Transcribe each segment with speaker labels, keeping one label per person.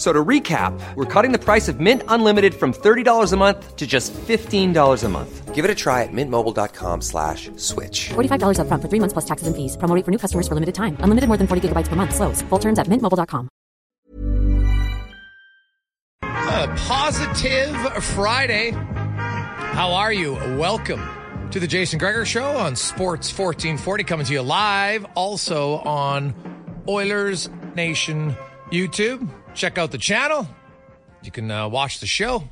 Speaker 1: So to recap, we're cutting the price of Mint Unlimited from $30 a month to just $15 a month.
Speaker 2: Give it a try at mintmobile.com slash switch.
Speaker 3: $45 up front for three months plus taxes and fees. Promo rate for new customers for limited time. Unlimited more than 40 gigabytes per month. Slows. Full terms at mintmobile.com.
Speaker 4: A positive Friday. How are you? Welcome to the Jason Gregor Show on Sports 1440, coming to you live also on Oilers Nation YouTube. Check out the channel. You can uh, watch the show,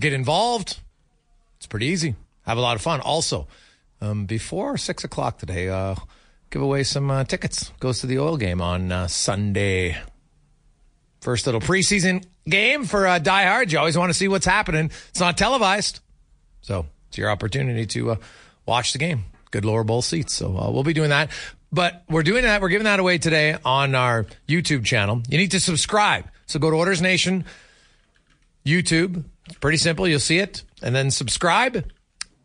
Speaker 4: get involved. It's pretty easy. Have a lot of fun. Also, um, before six o'clock today, uh, give away some uh, tickets. Goes to the oil game on uh, Sunday. First little preseason game for uh, Die Hard. You always want to see what's happening. It's not televised, so it's your opportunity to uh, watch the game. Good lower bowl seats. So uh, we'll be doing that. But we're doing that. We're giving that away today on our YouTube channel. You need to subscribe. So go to Oilers Nation YouTube. It's pretty simple. You'll see it, and then subscribe,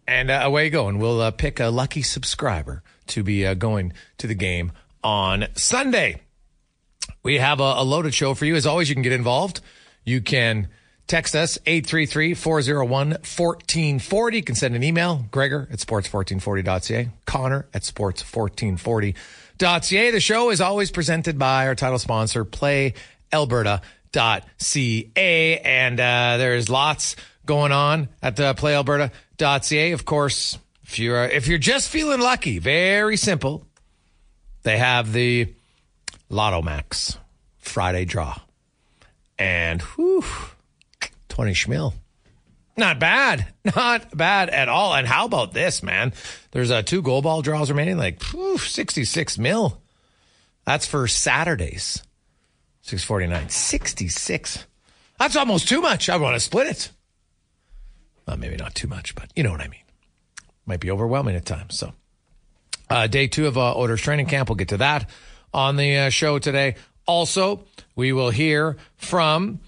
Speaker 4: and uh, away you go. And we'll uh, pick a lucky subscriber to be uh, going to the game on Sunday. We have a, a loaded show for you. As always, you can get involved. You can text us 833-401-1440. You can send an email, Gregor at sports1440.ca, Connor at sports1440.ca. The show is always presented by our title sponsor, play playalberta.ca. And uh, there's lots going on at the playalberta.ca. Of course, if you're, if you're just feeling lucky, very simple. They have the Lotto Max Friday draw. And whew, 20 schmil. Not bad. Not bad at all. And how about this, man? There's uh, two Gold Ball draws remaining, like whew, 66 mil. That's for Saturdays. 649. 66. That's almost too much. I want to split it. Well, maybe not too much, but you know what I mean. Might be overwhelming at times. So, uh, day two of uh, Oilers training camp. We'll get to that on the uh, show today. Also, we will hear from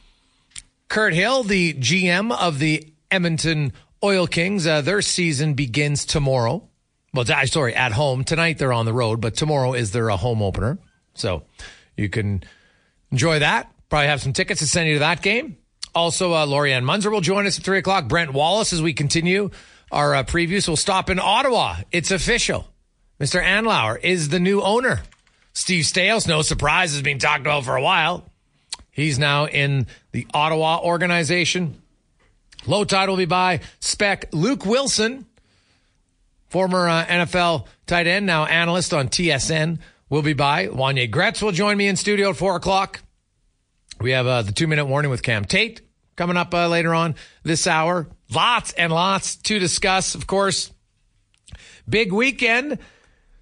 Speaker 4: Kirt Hill, the GM of the Edmonton Oil Kings. Uh, their season begins tomorrow. Well, sorry, at home. Tonight they're on the road, but tomorrow is their uh, home opener. So you can enjoy that. Probably have some tickets to send you to that game. Also, uh, Lorianne Munzer will join us at 3 o'clock. Brent Wallace, as we continue our uh, previews, will stop in Ottawa. It's official. Mr. Andlauer is the new owner. Steve Staios, no surprise, has been talked about for a while. He's now in the Ottawa organization. Lowetide will be by spec Luke Wilson, former uh, NFL tight end, now analyst on TSN, will be by. Wanye Gretz will join me in studio at four o'clock. We have uh, the two minute warning with Cam Tait coming up uh, later on this hour. Lots and lots to discuss. Of course, big weekend,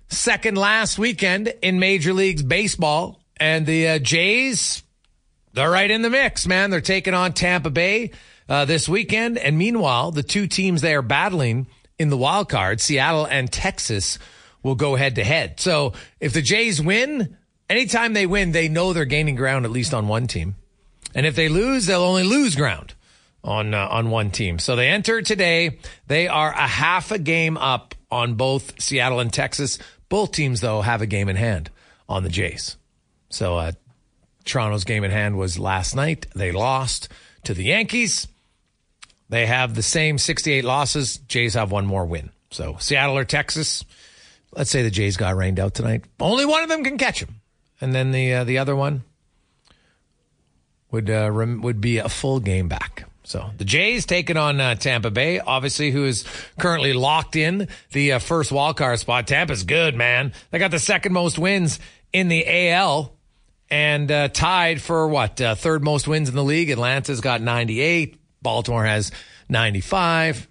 Speaker 4: second last weekend in Major Leagues Baseball. And the uh, Jays, they're right in the mix, man. They're taking on Tampa Bay uh, this weekend. And meanwhile, the two teams they are battling in the wild card, Seattle and Texas, will go head to head. So if the Jays win, anytime they win, they know they're gaining ground at least on one team. And if they lose, they'll only lose ground on uh, on one team. So they enter today. They are a half a game up on both Seattle and Texas. Both teams though have a game in hand on the Jays. So uh, Toronto's game in hand was last night. They lost to the Yankees. They have the same 68 losses. Jays have one more win. So Seattle or Texas. Let's say the Jays got rained out tonight. Only one of them can catch them, and then the uh, the other one would uh, rem- would be a full game back. So the Jays taking on uh, Tampa Bay, obviously, who is currently locked in the uh, first wild card spot. Tampa's good, man. They got the second most wins in the AL and uh, tied for what uh, third most wins in the league. Atlanta's got 98. Baltimore has 95.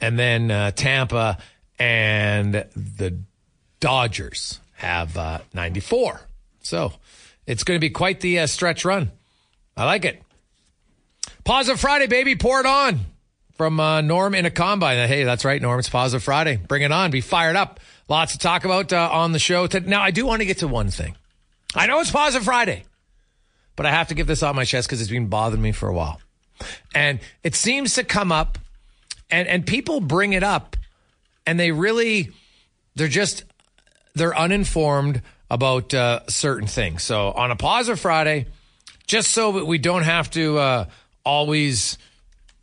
Speaker 4: And then uh, Tampa and the Dodgers have uh, 94. So it's going to be quite the uh, stretch run. I like it. Positive Friday, baby. Pour it on from uh, Norm in a combine. Hey, that's right, Norm. It's Positive Friday. Bring it on. Be fired up. Lots to talk about on the show. Now, I do want to get to one thing. I know it's Positive Friday, but I have to get this off my chest because it's been bothering me for a while. And it seems to come up, and, and people bring it up, and they really, they're just, they're uninformed about uh, certain things. So on a Positive Friday, just so that we don't have to uh, always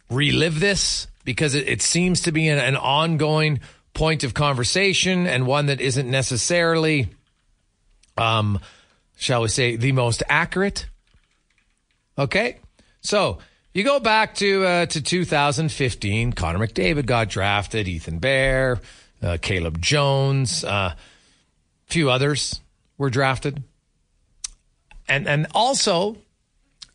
Speaker 4: relive this, because it, it seems to be an, an ongoing point of conversation and one that isn't necessarily, um, shall we say, the most accurate. Okay, so you go back to uh, to 2015. Connor McDavid got drafted. Ethan Bear, uh, Caleb Jones, a uh, few others were drafted, and and also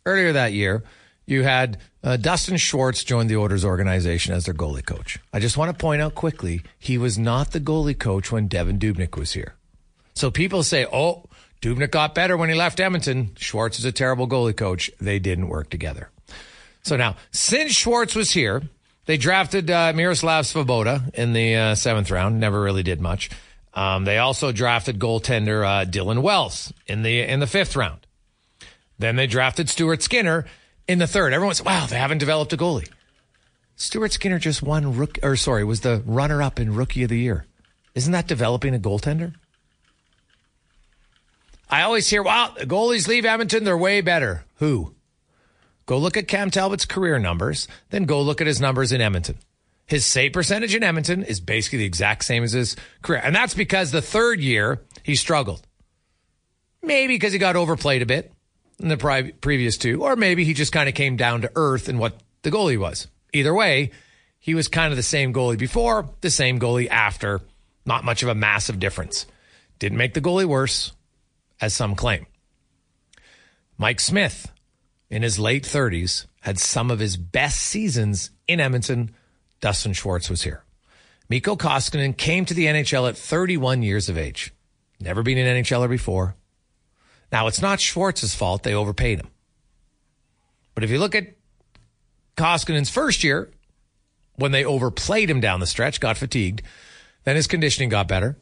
Speaker 4: earlier that year you had uh, Dustin Schwartz join the Oilers organization as their goalie coach. I just want to point out quickly, he was not the goalie coach when Devin Dubnyk was here. So people say, oh, Dubnyk got better when he left Edmonton. Schwartz is a terrible goalie coach. They didn't work together. So now, since Schwartz was here, they drafted uh, Miroslav Svoboda in the uh, seventh round. Never really did much. Um, they also drafted goaltender uh, Dylan Wells in the in the fifth round. Then they drafted Stuart Skinner in the third. Everyone wow, they haven't developed a goalie. Stuart Skinner just won rook or sorry, was the runner up in rookie of the year. Isn't that developing a goaltender? I always hear, wow, the goalies leave Edmonton, they're way better. Who? Go look at Cam Talbot's career numbers, then go look at his numbers in Edmonton. His save percentage in Edmonton is basically the exact same as his career. And that's because the third year he struggled. Maybe because he got overplayed a bit in the pri- previous two, or maybe he just kind of came down to earth in what the goalie was. Either way, he was kind of the same goalie before, the same goalie after. Not much of a massive difference. Didn't make the goalie worse, as some claim. Mike Smith, in his late 30s, had some of his best seasons in Edmonton. Dustin Schwartz was here. Mikko Koskinen came to the NHL at 31 years of age. Never been an NHLer before. Now, it's not Schwartz's fault. They overpaid him. But if you look at Koskinen's first year, when they overplayed him down the stretch, got fatigued, then his conditioning got better,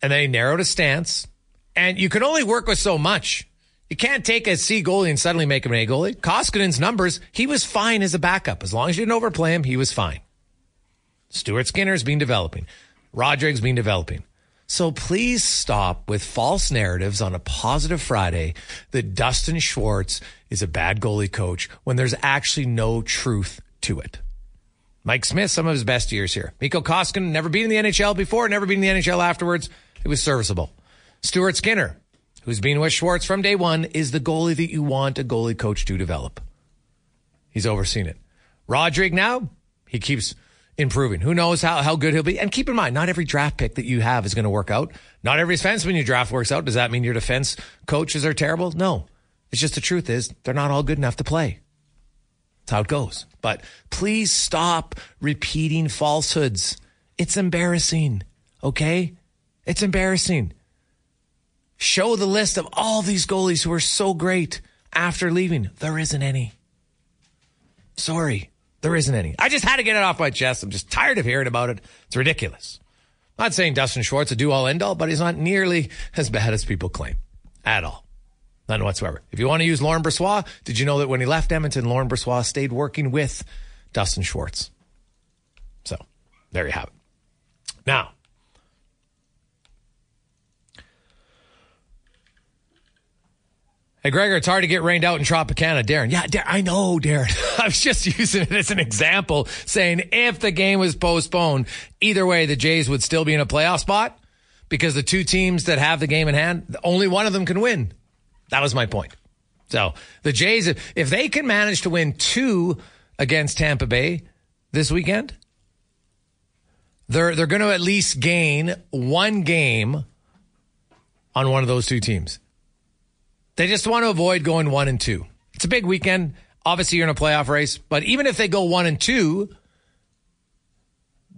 Speaker 4: and then he narrowed his stance. And you can only work with so much. You can't take a C goalie and suddenly make him an A goalie. Koskinen's numbers, he was fine as a backup. As long as you didn't overplay him, he was fine. Stuart Skinner's been developing. Rodrigue's been developing. So please stop with false narratives on a positive Friday that Dustin Schwartz is a bad goalie coach when there's actually no truth to it. Mike Smith, some of his best years here. Mikko Koskinen, never been in the NHL before, never been in the NHL afterwards. It was serviceable. Stuart Skinner, who's been with Schwartz from day one, is the goalie that you want a goalie coach to develop. He's overseen it. Rodrigue now, he keeps improving. Who knows how, how good he'll be? And keep in mind, not every draft pick that you have is going to work out. Not every defenseman you draft works out. Does that mean your defense coaches are terrible? No. It's just the truth is they're not all good enough to play. That's how it goes. But please stop repeating falsehoods. It's embarrassing. Okay? It's embarrassing. Show the list of all these goalies who are so great after leaving. There isn't any. Sorry. There isn't any. I just had to get it off my chest. I'm just tired of hearing about it. It's ridiculous. I'm not saying Dustin Schwartz a do all end all, but he's not nearly as bad as people claim at all. None whatsoever. If you want to use Laurent Brossoit, did you know that when he left Edmonton, Laurent Brossoit stayed working with Dustin Schwartz? So there you have it. Now, Hey, Gregor, it's hard to get rained out in Tropicana. Darren. Yeah, I know, Darren. I was just using it as an example, saying if the game was postponed, either way, the Jays would still be in a playoff spot because the two teams that have the game in hand, only one of them can win. That was my point. So the Jays, if, if they can manage to win two against Tampa Bay this weekend, they're they're going to at least gain one game on one of those two teams. They just want to avoid going one and two. It's a big weekend. Obviously, you're in a playoff race, but even if they go one and two,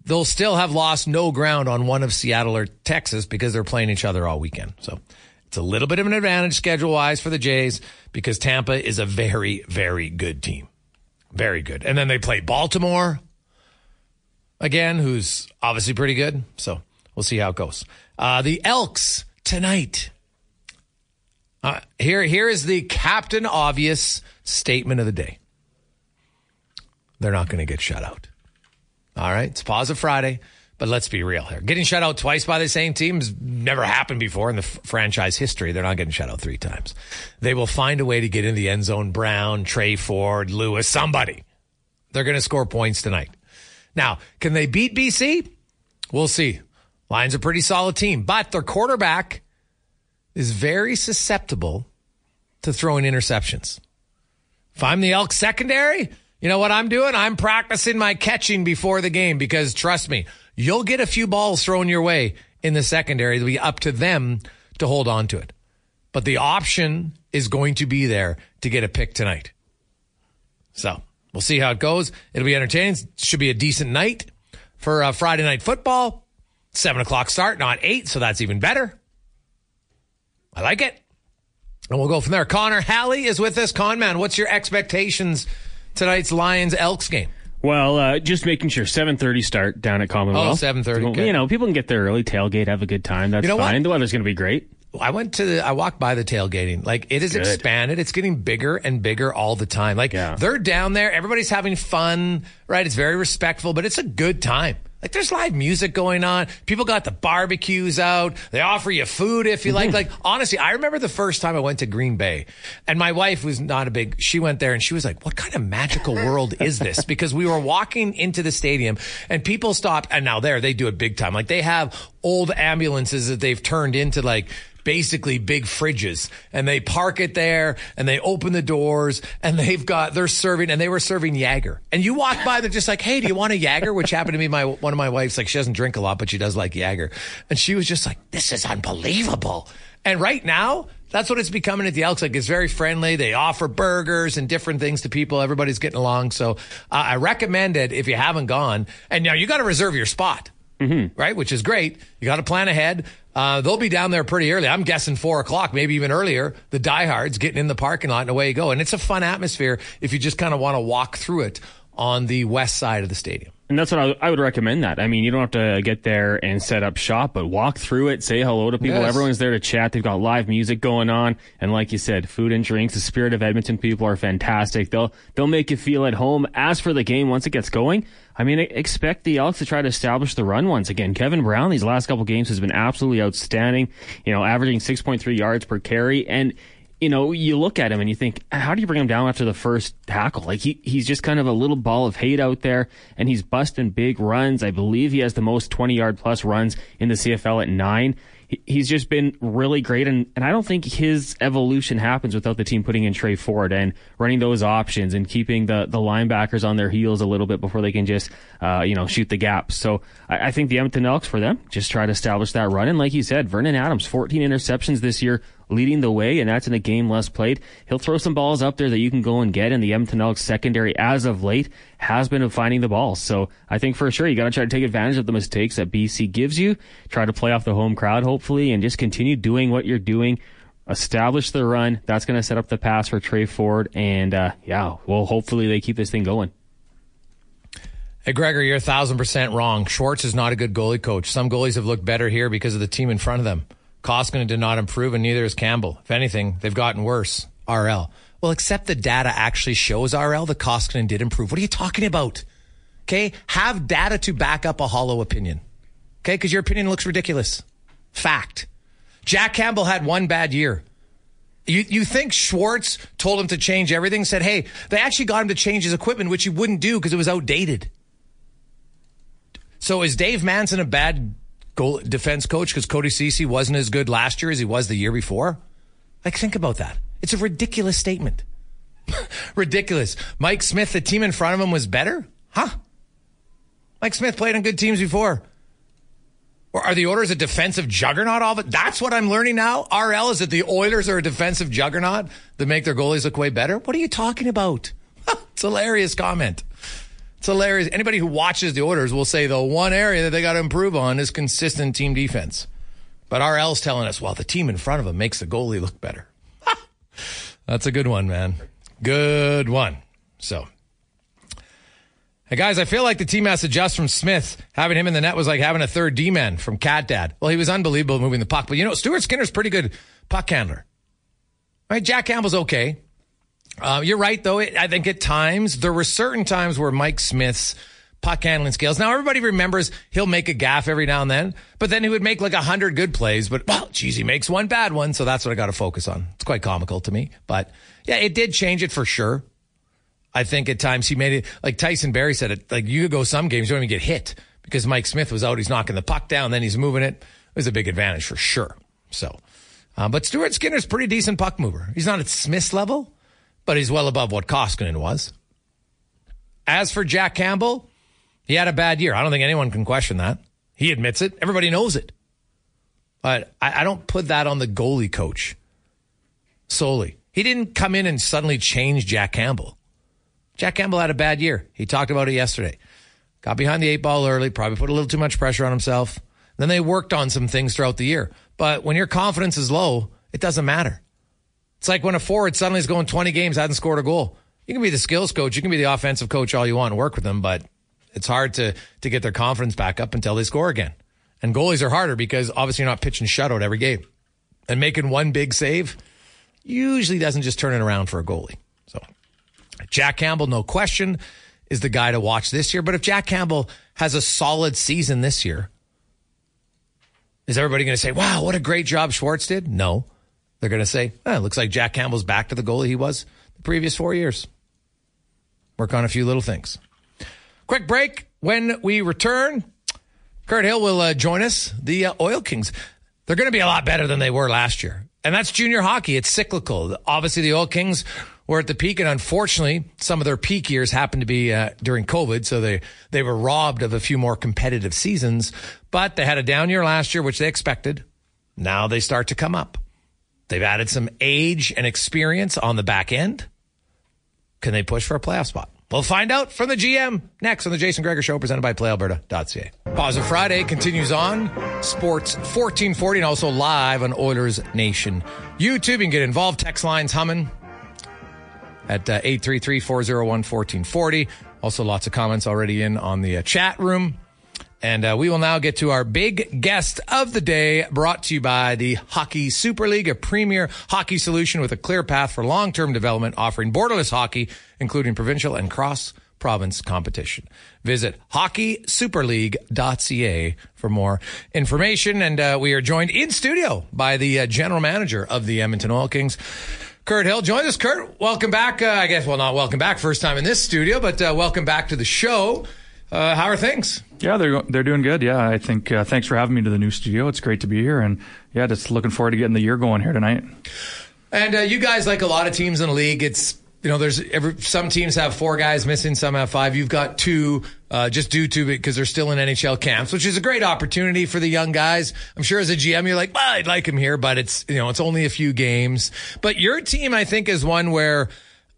Speaker 4: they'll still have lost no ground on one of Seattle or Texas because they're playing each other all weekend. So it's a little bit of an advantage schedule wise for the Jays because Tampa is a very, very good team. Very good. And then they play Baltimore again, who's obviously pretty good. So we'll see how it goes. Uh, the Elks tonight. Uh, here, here is the Captain Obvious statement of the day. They're not going to get shut out. All right, it's positive Friday, but let's be real here. Getting shut out twice by the same team has never happened before in the f- franchise history. They're not getting shut out three times. They will find a way to get in the end zone. Brown, Tre Ford, Lewis, somebody. They're going to score points tonight. Now, can they beat BC? We'll see. Lions a pretty solid team, but their quarterback is very susceptible to throwing interceptions. If I'm the Elk secondary, you know what I'm doing? I'm practicing my catching before the game because trust me, you'll get a few balls thrown your way in the secondary. It'll be up to them to hold on to it. But the option is going to be there to get a pick tonight. So we'll see how it goes. It'll be entertaining. Should be a decent night for uh, Friday night football. Seven o'clock start, not eight, so that's even better. I like it. And we'll go from there. Connor Halley is with us. Con man, what's your expectations tonight's Lions Elks game?
Speaker 5: Well, uh, just making sure 7:30 start down at Commonwealth.
Speaker 4: Oh, 7:30,
Speaker 5: Well,
Speaker 4: okay.
Speaker 5: You know, people can get there early, tailgate, have a good time. That's
Speaker 4: You know what?
Speaker 5: fine. The weather's going to be great.
Speaker 4: I went to the, I walked by the tailgating. Like it is
Speaker 5: Good.
Speaker 4: expanded. It's getting bigger and bigger all the time. Like
Speaker 5: Yeah.
Speaker 4: they're down there. Everybody's having fun, right? It's very respectful, but it's a good time. Like there's live music going on. People got the barbecues out. They offer you food if you like. Mm-hmm. Like honestly, I remember the first time I went to Green Bay and my wife was not a big, she went there and she was like, what kind of magical world is this? Because we were walking into the stadium and people stopped and now there they do it big time. Like they have old ambulances that they've turned into like, basically big fridges and they park it there and they open the doors and they've got they're serving and they were serving Jaeger and you walk by they're just like hey do you want a Jaeger which happened to be my one of my wife's like she doesn't drink a lot but she does like Jaeger and she was just like this is unbelievable and right now that's what it's becoming at the Elks. Like it's very friendly. They offer burgers and different things to people. Everybody's getting along. So uh, I recommend it if you haven't gone. And now you got to reserve your spot right? Which is great. You got to plan ahead. Uh, they'll be down there pretty early. I'm guessing four o'clock, maybe even earlier. The diehards getting in the parking lot and away you go. And it's a fun atmosphere if you just kind of want to walk through it on the west side of the stadium.
Speaker 5: And that's what I, I would recommend that. I mean, you don't have to get there and set up shop, but walk through it, say hello to people.
Speaker 4: Yes.
Speaker 5: Everyone's there to chat. They've got live music going on. And like you said, food and drinks. The spirit of Edmonton people are fantastic. They'll, they'll make you feel at home. As for the game, once it gets going, I mean, expect the Elks to try to establish the run once again. Kevin Brown, these last couple games has been absolutely outstanding, you know, averaging 6.3 yards per carry. And, you know, you look at him and you think, how do you bring him down after the first tackle? Like he, he's just kind of a little ball of hate out there and he's busting big runs. I believe he has the most 20 yard plus runs in the CFL at nine. He- He's just been really great, and, and I don't think his evolution happens without the team putting in Tre Ford and running those options and keeping the, the linebackers on their heels a little bit before they can just, uh, you know, shoot the gaps. So I, I think the Edmonton Elks for them just try to establish that run. And like you said, Vernon Adams, 14 interceptions this year, leading the way, and that's in a game less played. He'll throw some balls up there that you can go and get, and the Edmonton Elks secondary, as of late, has been finding the ball. So I think for sure you got to try to take advantage of the mistakes that BC gives you, try to play off the home crowd, hopefully, and just continue doing what you're doing. Establish the run. That's going to set up the pass for Tre Ford, and uh, yeah, well, hopefully they keep this thing going.
Speaker 4: Hey, Gregor, you're a thousand percent wrong. Schwartz is not a good goalie coach. Some goalies have looked better here because of the team in front of them. Koskinen did not improve, and neither is Campbell. If anything, they've gotten worse. RL. Well, except the data actually shows RL that Koskinen did improve. What are you talking about? Okay, have data to back up a hollow opinion. Okay, because your opinion looks ridiculous. Fact. Jack Campbell had one bad year. You you think Schwartz told him to change everything? Said, hey, they actually got him to change his equipment, which he wouldn't do because it was outdated. So is Dave Manson a bad goal defense coach because Cody Ceci wasn't as good last year as he was the year before? Like, think about that. It's a ridiculous statement. ridiculous. Mike Smith, the team in front of him was better? Huh? Mike Smith played on good teams before. Or are the Oilers a defensive juggernaut? All it? That's what I'm learning now. RL is that the Oilers are a defensive juggernaut that make their goalies look way better. What are you talking about? it's a hilarious comment. It's hilarious. Anybody who watches the Oilers will say the one area that they got to improve on is consistent team defense. But RL's telling us, well, the team in front of him makes the goalie look better. That's a good one, man. Good one. So, hey guys, I feel like the team has to adjust from Smith. Having him in the net was like having a third D man from Cat Dad. Well, he was unbelievable moving the puck, but you know, Stuart Skinner's pretty good puck handler. Right? Jack Campbell's okay. Uh, you're right, though. It, I think at times there were certain times where Mike Smith's puck handling skills. Now everybody remembers he'll make a gaff every now and then, but then he would make like a hundred good plays. But well, geez, he makes one bad one, so that's what I got to focus on. It's quite comical to me, but yeah, it did change it for sure. I think at times he made it like Tyson Barrie said it. Like you could go some games you don't even get hit because Mike Smith was out. He's knocking the puck down, then he's moving it. It was a big advantage for sure. So, uh, but Stuart Skinner's pretty decent puck mover. He's not at Smith's level, but he's well above what Koskinen was. As for Jack Campbell, he had a bad year. I don't think anyone can question that. He admits it. Everybody knows it. But I, I don't put that on the goalie coach solely. He didn't come in and suddenly change Jack Campbell. Jack Campbell had a bad year. He talked about it yesterday. Got behind the eight ball early, probably put a little too much pressure on himself. Then they worked on some things throughout the year. But when your confidence is low, it doesn't matter. It's like when a forward suddenly is going 20 games, hasn't scored a goal. You can be the skills coach, you can be the offensive coach all you want work with them, but it's hard to to get their confidence back up until they score again. And goalies are harder because obviously you're not pitching shutout every game. And making one big save usually doesn't just turn it around for a goalie. So Jack Campbell, no question, is the guy to watch this year. But if Jack Campbell has a solid season this year, is everybody going to say, wow, what a great job Schwartz did? No. They're going to say, oh, it looks like Jack Campbell's back to the goalie he was the previous four years. Work on a few little things. Quick break. When we return, Kirt Hill will uh, join us. The uh, Oil Kings, they're going to be a lot better than they were last year. And that's junior hockey. It's cyclical. Obviously, the Oil Kings were at the peak, and unfortunately, some of their peak years happened to be uh, during COVID, so they they were robbed of a few more competitive seasons. But they had a down year last year, which they expected. Now they start to come up. They've added some age and experience on the back end. Can they push for a playoff spot? We'll find out from the GM next on the Jason Gregor Show presented by PlayAlberta.ca. Pause of Friday continues on Sports 1440 and also live on Oilers Nation YouTube. You can get involved. Text lines humming at uh, 833-401-1440. Also lots of comments already in on the uh, chat room. And uh, we will now get to our big guest of the day, brought to you by the Hockey Super League, a premier hockey solution with a clear path for long-term development, offering borderless hockey, including provincial and cross province competition. Visit hockeysuperleague.ca for more information. And uh, we are joined in studio by the uh, general manager of the Edmonton Oil Kings. Kirt Hill joins us. Kirt, welcome back. Uh, I guess, well, not welcome back, first time in this studio, but uh, welcome back to the show. Uh, how are things?
Speaker 6: Yeah, they're they're doing good. Yeah, I think. Uh, thanks for having me to the new studio. It's great to be here, and yeah, just looking forward to getting the year going here tonight.
Speaker 4: And uh, you guys, like a lot of teams in the league, it's you know, there's every, some teams have four guys missing, some have five. You've got two, uh, just due to because they're still in NHL camps, which is a great opportunity for the young guys. I'm sure as a GM, you're like, well, I'd like him here, but it's you know, it's only a few games. But your team, I think, is one where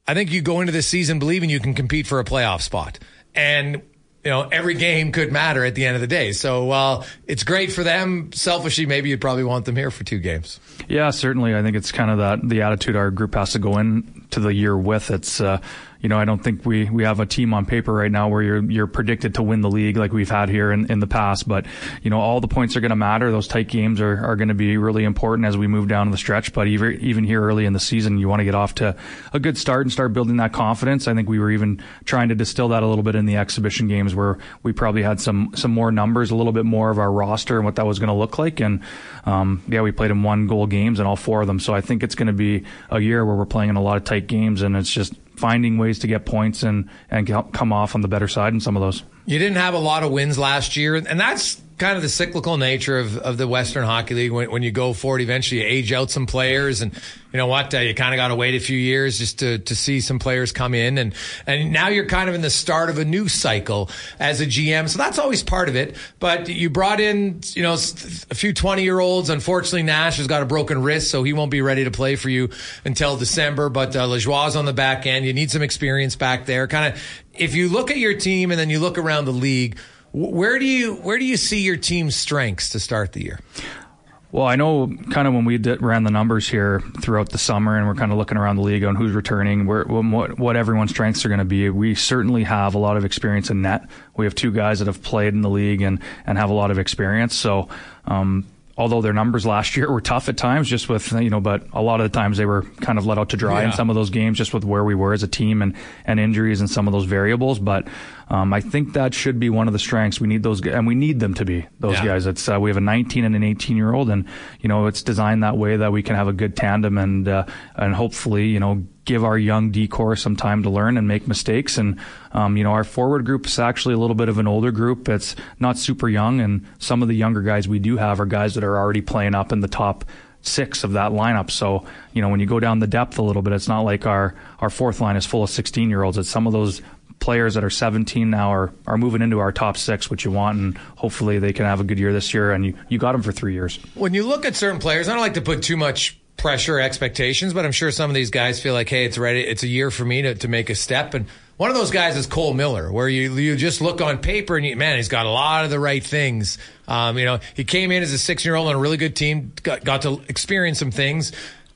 Speaker 4: I think you go into this season believing you can compete for a playoff spot, and you know, every game could matter at the end of the day. So while it's great for them, selfishly, maybe you'd probably want them here for two games.
Speaker 6: Yeah, certainly. I think it's kind of that the attitude our group has to go in to the year with. It's uh, you know, I don't think we, we have a team on paper right now where you're you're predicted to win the league like we've had here in, in the past. But you know, all the points are going to matter. Those tight games are, are going to be really important as we move down the stretch. But even even here early in the season, you want to get off to a good start and start building that confidence. I think we were even trying to distill that a little bit in the exhibition games where we probably had some some more numbers, a little bit more of our roster and what that was going to look like. And um, yeah, we played in one goal games and all four of them. So I think it's going to be a year where we're playing in a lot of tight games, and it's just finding ways to get points and and come off on the better side in some of those.
Speaker 4: You didn't have a lot of wins last year, and that's kind of the cyclical nature of, of the Western Hockey League. When, when you go forward, eventually you age out some players, and you know what? Uh, you kind of got to wait a few years just to, to see some players come in, and and now you're kind of in the start of a new cycle as a GM. So that's always part of it. But you brought in, you know, a few 20 year olds. Unfortunately, Nash has got a broken wrist, so he won't be ready to play for you until December. But uh, Lajoie on the back end. You need some experience back there. Kind of, if you look at your team and then you look around the league where do you where do you see your team's strengths to start the year?
Speaker 6: Well, I know kind of when we did, ran the numbers here throughout the summer, and we're kind of looking around the league on who's returning, where, what, what everyone's strengths are going to be. We certainly have a lot of experience in net. We have two guys that have played in the league and and have a lot of experience. So. Um, although their numbers last year were tough at times, just with you know, but a lot of the times they were kind of let out to dry yeah. in some of those games, just with where we were as a team and and injuries and some of those variables. But um, I think that should be one of the strengths. We need those, and we need them to be those yeah. guys. It's uh, we have a 19 and an 18 year old, and you know it's designed that way that we can have a good tandem and uh, and hopefully you know give our young decor some time to learn and make mistakes. And um, you know our forward group is actually a little bit of an older group. It's not super young, and some of the younger guys we do have are guys that are already playing up in the top six of that lineup. So, you know, when you go down the depth a little bit, it's not like our, our fourth line is full of 16 year olds. It's some of those players that are 17 now are, are moving into our top six, which you want, and hopefully they can have a good year this year. And you, you got them for three years.
Speaker 4: When you look at certain players, I don't like to put too much pressure expectations, but I'm sure some of these guys feel like, hey, it's ready. It's a year for me to, to make a step. And one of those guys is Cole Miller, where you you just look on paper and you, man, he's got a lot of the right things. Um, you know, he came in as a six year old on a really good team, got, got to experience some things,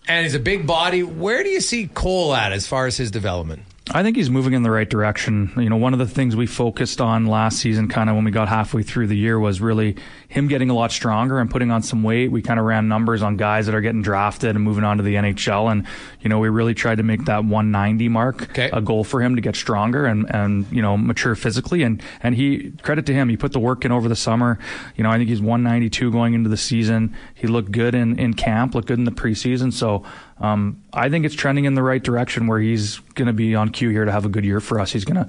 Speaker 4: and he's a big body. Where do you see Cole at as far as his development?
Speaker 6: I think he's moving in the right direction. You know, one of the things we focused on last season, kind of when we got halfway through the year, was really him getting a lot stronger and putting on some weight. We kind of ran numbers on guys that are getting drafted and moving on to the NHL. And, you know, we really tried to make that 190 mark okay. a goal for him to get stronger and, and, you know, mature physically. And, and he, credit to him, he put the work in over the summer. You know, I think he's 192 going into the season. He looked good in, in camp, looked good in the preseason. So, um, I think it's trending in the right direction where he's going to be on cue here to have a good year for us. He's going to,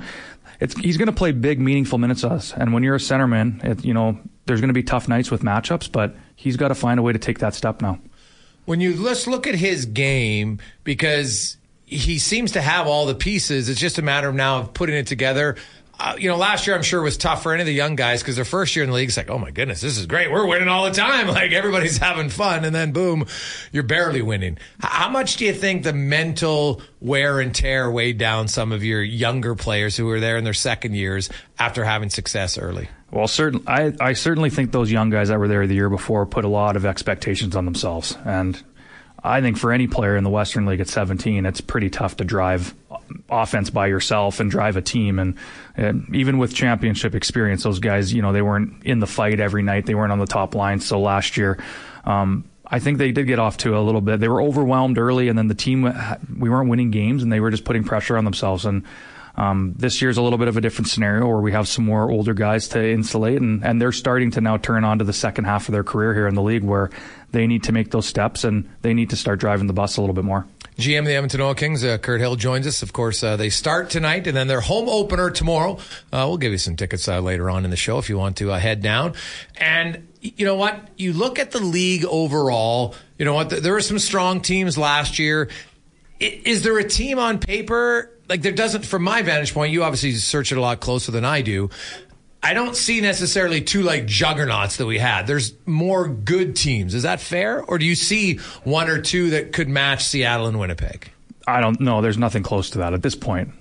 Speaker 6: it's, he's going to play big, meaningful minutes with us. And when you're a centerman, it, you know, there's going to be tough nights with matchups, but he's got to find a way to take that step now.
Speaker 4: When you let's look at his game because he seems to have all the pieces. It's just a matter of now of putting it together uh, you know, last year I'm sure was tough for any of the young guys because their first year in the league, is like, oh my goodness, this is great. We're winning all the time. Like everybody's having fun. And then boom, you're barely winning. How much do you think the mental wear and tear weighed down some of your younger players who were there in their second years after having success early?
Speaker 6: Well, certain, I, I certainly think those young guys that were there the year before put a lot of expectations on themselves. And I think for any player in the Western League at 17, it's pretty tough to drive offense by yourself and drive a team. And, and, even with championship experience, those guys, you know, they weren't in the fight every night. They weren't on the top line. So last year, um, I think they did get off to a little bit. They were overwhelmed early, and then the team, we weren't winning games, and they were just putting pressure on themselves. And um, this year's a little bit of a different scenario where we have some more older guys to insulate, and, and they're starting to now turn on to the second half of their career here in the league where they need to make those steps and they need to start driving the bus a little bit more.
Speaker 4: GM of the Edmonton Oil Kings, uh, Kirt Hill, joins us. Of course, uh, they start tonight and then their home opener tomorrow. Uh, we'll give you some tickets uh, later on in the show if you want to uh, head down. And you know what? You look at the league overall, you know what? There were some strong teams last year. Is there a team on paper? Like there doesn't, from my vantage point, you obviously search it a lot closer than I do. I don't see necessarily two like juggernauts that we had. There's more good teams. Is that fair? Or do you see one or two that could match Seattle and Winnipeg?
Speaker 6: I don't know. There's nothing close to that at this point.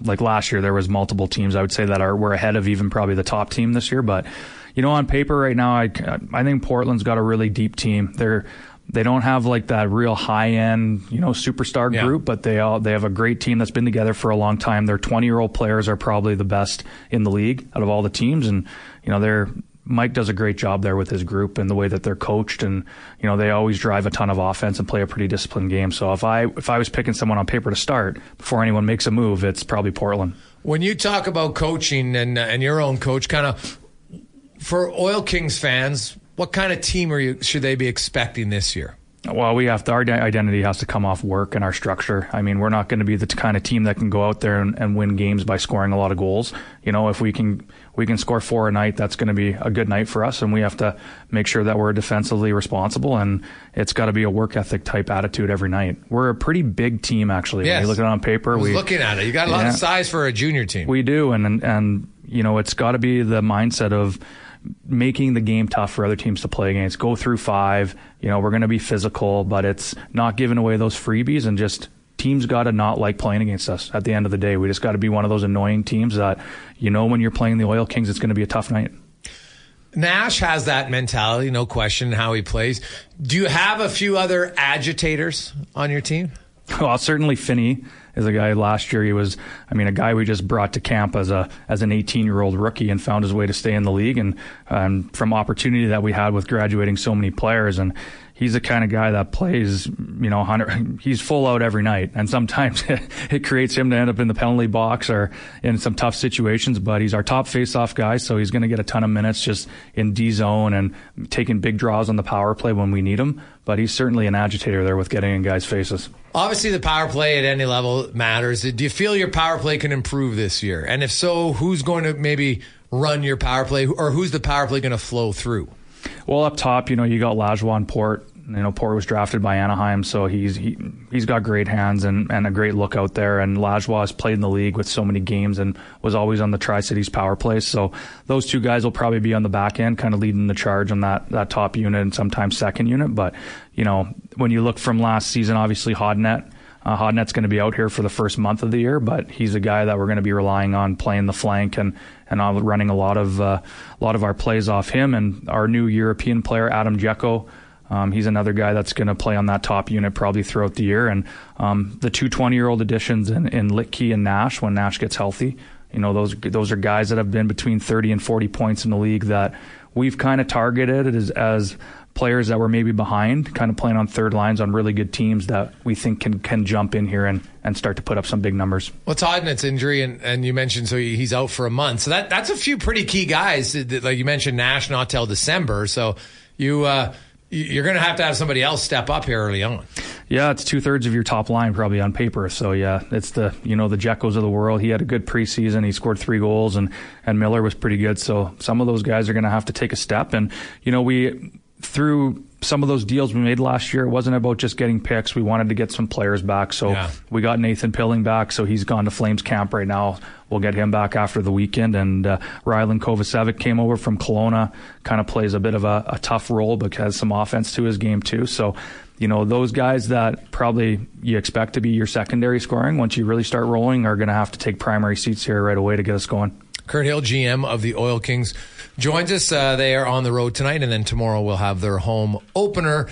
Speaker 6: Like last year, there was multiple teams I would say that are were ahead of even probably the top team this year. But you know, on paper right now, I I think Portland's got a really deep team. They're they don't have like that real high end, you know, superstar
Speaker 4: Yeah.
Speaker 6: group, but they all they have a great team that's been together for a long time. Their 20 year old players are probably the best in the league out of all the teams, and you know they're. Mike does a great job there with his group and the way that they're coached, and you know they always drive a ton of offense and play a pretty disciplined game. So if I if I was picking someone on paper to start before anyone makes a move, it's probably Portland.
Speaker 4: When you talk about coaching and and your own coach, kind of for Oil Kings fans, what kind of team are you should they be expecting this year?
Speaker 6: Well, we have to, our identity has to come off work and our structure. I mean, we're not going to be the kind of team that can go out there and, and win games by scoring a lot of goals. You know, if we can we can score four a night, that's going to be a good night for us, and we have to make sure that we're defensively responsible, and it's got to be a work ethic type attitude every night. We're a pretty big team, actually.
Speaker 4: Yes.
Speaker 6: When you look at it on paper, we
Speaker 4: looking at it. You got a lot
Speaker 6: Yeah.
Speaker 4: of size for a junior team.
Speaker 6: we do, and and, and you know, it's got to be the mindset of making the game tough for other teams to play against. Go through five. You know, we're going to be physical, but it's not giving away those freebies and just teams got to not like playing against us. At the end of the day, we just got to be one of those annoying teams that you know when you're playing the Oil Kings, it's going to be a tough night.
Speaker 4: Nash has that mentality, no question, how he plays. Do you have a few other agitators on your team?
Speaker 6: Well, certainly Finney is a guy last year. He was, I mean, a guy we just brought to camp as a as an 18 year old rookie and found his way to stay in the league. And um, from opportunity that we had with graduating so many players, and he's the kind of guy that plays, you know, 100. He's full out every night, and sometimes it creates him to end up in the penalty box or in some tough situations. But he's our top face-off guy, so he's going to get a ton of minutes just in D zone and taking big draws on the power play when we need him. But he's certainly an agitator there with getting in guys' faces.
Speaker 4: Obviously, the power play at any level matters. Do you feel your power play can improve this year? And if so, who's going to maybe run your power play, or who's the power play going to flow through?
Speaker 6: Well, up top, you know, you got Lajoie Port. You know, Port was drafted by Anaheim, so he's he, he's got great hands and, and a great look out there. And Lajoie has played in the league with so many games and was always on the Tri Cities power play. So those two guys will probably be on the back end, kind of leading the charge on that that top unit and sometimes second unit. But you know, when you look from last season, obviously Hodnett. Uh, Hodnett's going to be out here for the first month of the year, but he's a guy that we're going to be relying on playing the flank and and running a lot of uh, a lot of our plays off him. And our new European player Adam Jecho, um, he's another guy that's going to play on that top unit probably throughout the year. And um, the two 20 year old additions in, in and Nash when Nash gets healthy, you know those those are guys that have been between 30 and 40 points in the league that we've kind of targeted as as players that were maybe behind, kind of playing on third lines on really good teams that we think can can jump in here and, and start to put up some big numbers.
Speaker 4: Well, Hodnett's injury, and, and you mentioned so he's out for a month. So that that's a few pretty key guys. Like you mentioned, Nash not till December. So you uh, you're going to have to have somebody else step up here early on.
Speaker 6: Yeah, it's two thirds of your top line probably on paper. So yeah, it's the you know the Jechos of the world. He had a good preseason. He scored three goals, and and Miller was pretty good. So some of those guys are going to have to take a step. And you know we through some of those deals we made last year, it wasn't about just getting picks. We wanted to get some players back. So
Speaker 4: Yeah.
Speaker 6: we got Nathan Pilling back. So he's gone to Flames camp right now. We'll get him back after the weekend. And uh, Rylan Kovacevic came over from Kelowna, kind of plays a bit of a, a tough role, but has some offense to his game too. So you know, those guys that probably you expect to be your secondary scoring once you really start rolling are going to have to take primary seats here right away to get us going.
Speaker 4: Kirt Hill, GM of the Oil Kings, joins us. Uh, they are on the road tonight, and then tomorrow we'll have their home opener.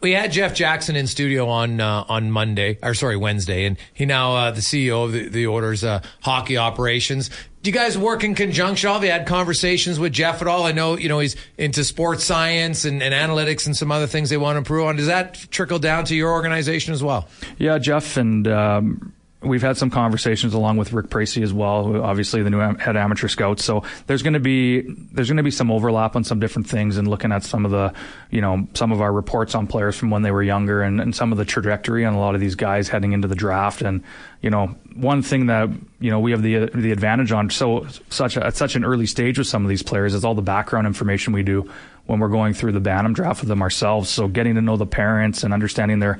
Speaker 4: We had Jeff Jackson in studio on uh, on Monday, or sorry, Wednesday, and he now uh, the CEO of the, the Oilers' uh, hockey operations. Do you guys work in conjunction? Have you had conversations with Jeff at all? I know you know he's into sports science and, and analytics and some other things they want to improve on. Does that trickle down to your organization as well?
Speaker 6: Yeah, Jeff, and um, we've had some conversations along with Rick Pracey as well, obviously the new head amateur scout. So there's going to be there's going to be some overlap on some different things, and looking at some of the you know some of our reports on players from when they were younger, and, and some of the trajectory on a lot of these guys heading into the draft. And you know, one thing that you know we have the the advantage on so such a, at such an early stage with some of these players is all the background information we do when we're going through the Bantam draft with them ourselves. So getting to know the parents and understanding their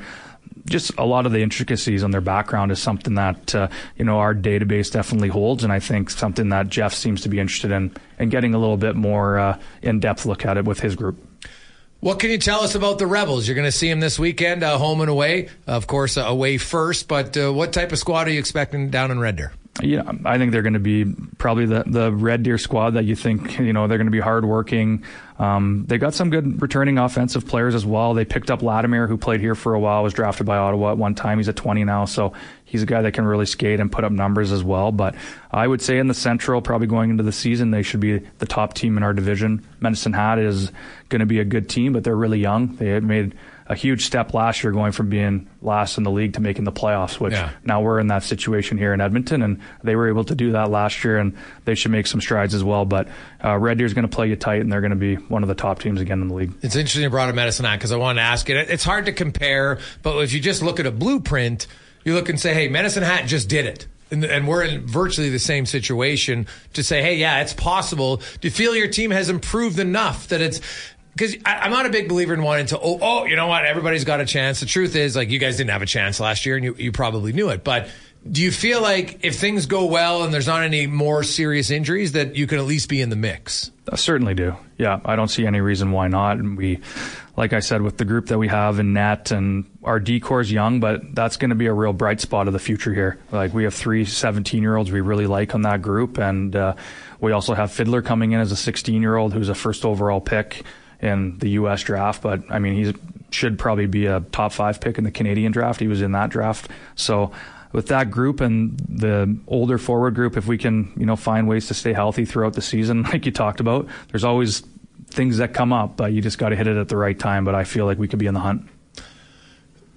Speaker 6: just a lot of the intricacies on their background is something that uh, you know our database definitely holds, and I think something that Jeff seems to be interested in and getting a little bit more uh, in depth look at it with his group.
Speaker 4: What can you tell us about the Rebels? You're going to see them this weekend, uh, home and away. Of course, uh, away first, but uh, what type of squad are you expecting down in Red Deer?
Speaker 6: Yeah, I think they're going to be probably the, the Red Deer squad that you think, you know, they're going to be hardworking. Um, they got some good returning offensive players as well. They picked up Latimer, who played here for a while, was drafted by Ottawa at one time. He's at 20 now, so he's a guy that can really skate and put up numbers as well. But I would say in the Central, probably going into the season, they should be the top team in our division. Medicine Hat is going to be a good team, but they're really young. They made a huge step last year going from being last in the league to making the playoffs, which
Speaker 4: Yeah.
Speaker 6: now we're in that situation here in Edmonton, and they were able to do that last year, and they should make some strides as well. But uh, Red Deer's going to play you tight, and they're going to be one of the top teams again in the league.
Speaker 4: It's interesting you brought up Medicine Hat because I wanted to ask it. It's hard to compare, but if you just look at a blueprint, you look and say, hey, Medicine Hat just did it. And, and we're in virtually the same situation to say, hey, yeah, it's possible. Do you feel your team has improved enough that it's because I'm not a big believer in wanting to, oh, oh, you know what? Everybody's got a chance. The truth is, like, you guys didn't have a chance last year and you, you probably knew it. But do you feel like if things go well and there's not any more serious injuries, that you can at least be in the mix?
Speaker 6: I certainly do. Yeah, I don't see any reason why not. And we, like I said, with the group that we have in net and our decore's young, but that's going to be a real bright spot of the future here. Like we have three 17 year olds we really like on that group. And uh, we also have Fiddler coming in as a 16 year old who's a first overall pick in the U.S. draft. But I mean, he should probably be a top five pick in the Canadian draft. He was in that draft. So with that group and the older forward group, if we can, you know, find ways to stay healthy throughout the season, like you talked about, there's always things that come up, but you just got to hit it at the right time. But I feel like we could be in the hunt.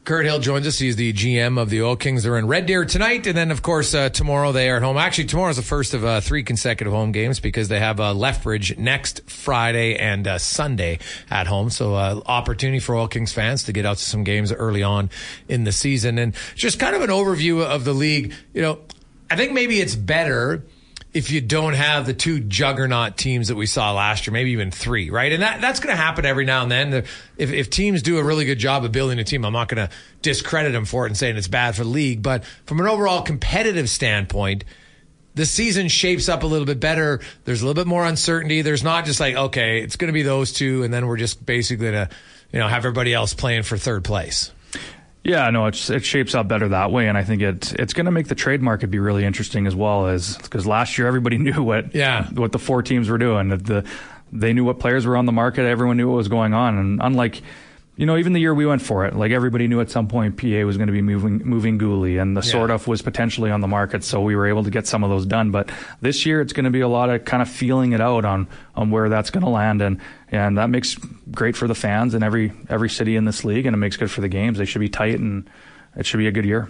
Speaker 4: Kirt Hill joins us. He's the GM of the Oil Kings. They're in Red Deer tonight, and then of course uh, tomorrow they are at home. Actually, tomorrow is the first of uh, three consecutive home games because they have uh, Lethbridge next Friday and uh, Sunday at home. So uh, opportunity for Oil Kings fans to get out to some games early on in the season, and just kind of an overview of the league. You know, I think maybe it's better if you don't have the two juggernaut teams that we saw last year, maybe even three, right? And that, that's going to happen every now and then. If, if teams do a really good job of building a team, I'm not going to discredit them for it and saying it's bad for the league. But from an overall competitive standpoint, the season shapes up a little bit better. There's a little bit more uncertainty. There's not just like, okay, it's going to be those two, and then we're just basically going to, you know, have everybody else playing for third place.
Speaker 6: Yeah, no, it's, it shapes up better that way, and I think it it's going to make the trade market be really interesting as well as because last year everybody knew what
Speaker 4: Yeah.
Speaker 6: what the four teams were doing. That The they knew what players were on the market. Everyone knew what was going on, and unlike you know even the year we went for it, like everybody knew at some point PA was going to be moving moving Guhle, and the
Speaker 4: Yeah.
Speaker 6: sort of was potentially on the market, so we were able to get some of those done. But this year it's going to be a lot of kind of feeling it out on on where that's going to land, and and that makes great for the fans in every every city in this league, and it makes good for the games. They should be tight, and it should be a good year.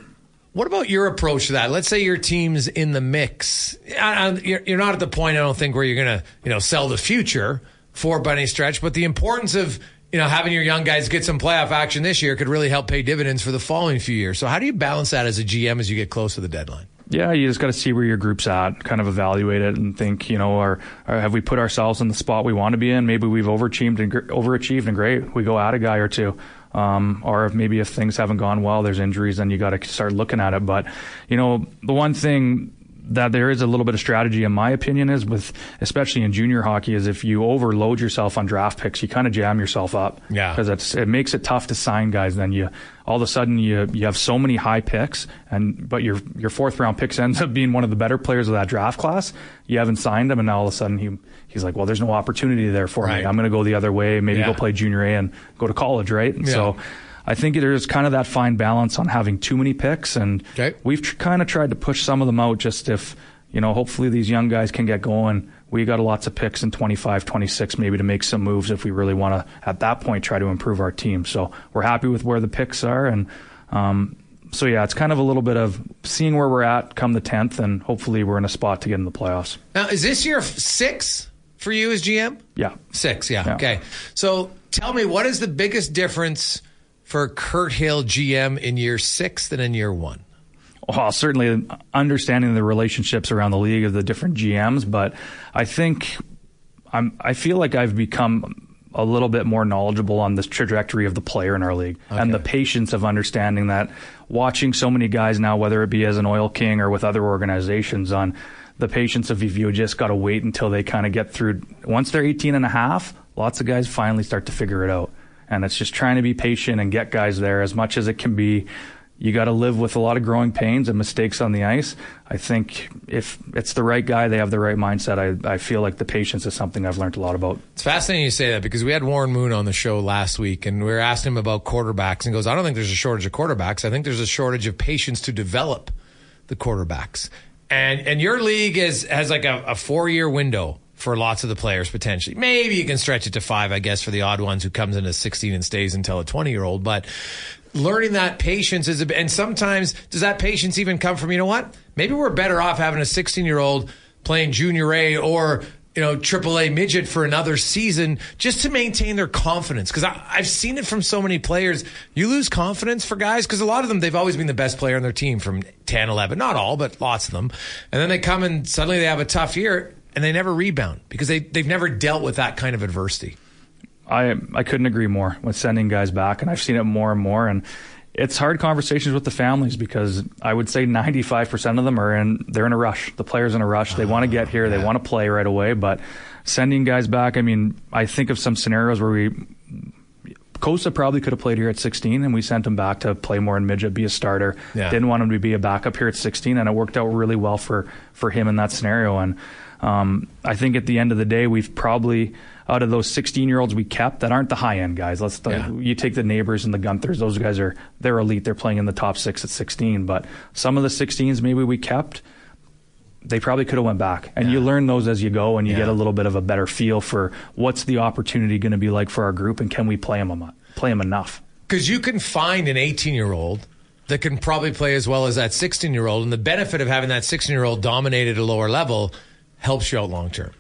Speaker 4: What about your approach to that? Let's say your team's in the mix. I- I- You're you're not at the point, I don't think, where you're going to, you know, sell the future for by any stretch. But the importance of, you know, having your young guys get some playoff action this year could really help pay dividends for the following few years. So how do you balance that as a GM as you get close to the deadline?
Speaker 6: Yeah, you just got to see where your group's at, kind of evaluate it, and think, you know, are, are have we put ourselves in the spot we want to be in? Maybe we've overachieved and overachieved, and great, we go add a guy or two. Um, or if maybe if things haven't gone well, there's injuries, then you got to start looking at it. But you know, the one thing that there is a little bit of strategy, in my opinion, is with especially in junior hockey, is if you overload yourself on draft picks, you kind of jam yourself up.
Speaker 4: Yeah.
Speaker 6: because it's it makes it tough to sign guys. Then you all of a sudden you you have so many high picks, and but your your fourth round picks ends up being one of the better players of that draft class. You haven't signed him, and now all of a sudden he he's like, well, there's no opportunity there for
Speaker 4: Right.
Speaker 6: me. I'm going to go the other way, maybe
Speaker 4: Yeah.
Speaker 6: go play junior A and go to college, right?
Speaker 4: Yeah.
Speaker 6: So. I think there's kind of that fine balance on having too many picks, and
Speaker 4: Okay.
Speaker 6: we've tr- kind of tried to push some of them out just if, you know, hopefully these young guys can get going. We got lots of picks in 25, 26 maybe to make some moves if we really want to, at that point, try to improve our team. So we're happy with where the picks are. And um, so, yeah, it's kind of a little bit of seeing where we're at come the 10th, and hopefully we're in a spot to get in the playoffs.
Speaker 4: Now, is this year six for you as GM?
Speaker 6: Yeah.
Speaker 4: Six, yeah.
Speaker 6: Yeah.
Speaker 4: Okay. So tell me, what is the biggest difference for Kirt Hill GM in year six than in year one?
Speaker 6: well, certainly understanding the relationships around the league of the different GMs, but I think I'm I feel like I've become a little bit more knowledgeable on this trajectory of the player in our league and the patience of understanding that watching so many guys now, whether it be as an oil king or with other organizations on the patience of if you just got to wait until they kind of get through once they're 18 and a half, lots of guys finally start to figure it out. And it's just trying to be patient and get guys there as much as it can be you got to live with a lot of growing pains and mistakes on the ice. I think if it's the right guy, they have the right mindset. I, I feel like the patience is something I've learned a lot about.
Speaker 4: It's fascinating you say that because we had Warren Moon on the show last week and we were asking him about quarterbacks and goes, I don't think there's a shortage of quarterbacks. I think there's a shortage of patience to develop the quarterbacks. And and your league is has like a, a four year window for lots of the players potentially. Maybe you can stretch it to five, I guess, for the odd ones who comes in at 16 and stays until a 20 year old. But learning that patience is a, bit and sometimes does that patience even come from you know what maybe we're better off having a 16 year old playing junior a or you know AAA midget for another season just to maintain their confidence because i've seen it from so many players you lose confidence for guys because a lot of them they've always been the best player on their team from 10 11 not all but lots of them and then they come and suddenly they have a tough year and they never rebound because they, they've never dealt with that kind of adversity
Speaker 6: I I couldn't agree more with sending guys back, and I've seen it more and more. And it's hard conversations with the families because I would say 95% of them are in they're in a rush. The players in a rush. They want to get here. They want to play right away. But sending guys back, I mean, I think of some scenarios where we Costa probably could have played here at 16, and we sent him back to play more in midget, be a starter.
Speaker 4: Yeah.
Speaker 6: Didn't want him to be a backup here at 16, and it worked out really well for for him in that scenario. And um, I think at the end of the day, we've probably out of those 16 year olds we kept that aren't the high end guys. Let's
Speaker 4: Yeah.
Speaker 6: you take the Neighbours and the Guenthers; those guys are they're elite. They're playing in the top six at 16. But some of the 16s maybe we kept. They probably could have went back, and you learn those as you go, and you
Speaker 4: Yeah.
Speaker 6: get a little bit of a better feel for what's the opportunity going to be like for our group, and can we play them play them enough.
Speaker 4: Because you can find an 18 year old that can probably play as well as that 16 year old. And the benefit of having that 16 year old dominate at a lower level helps you out long term.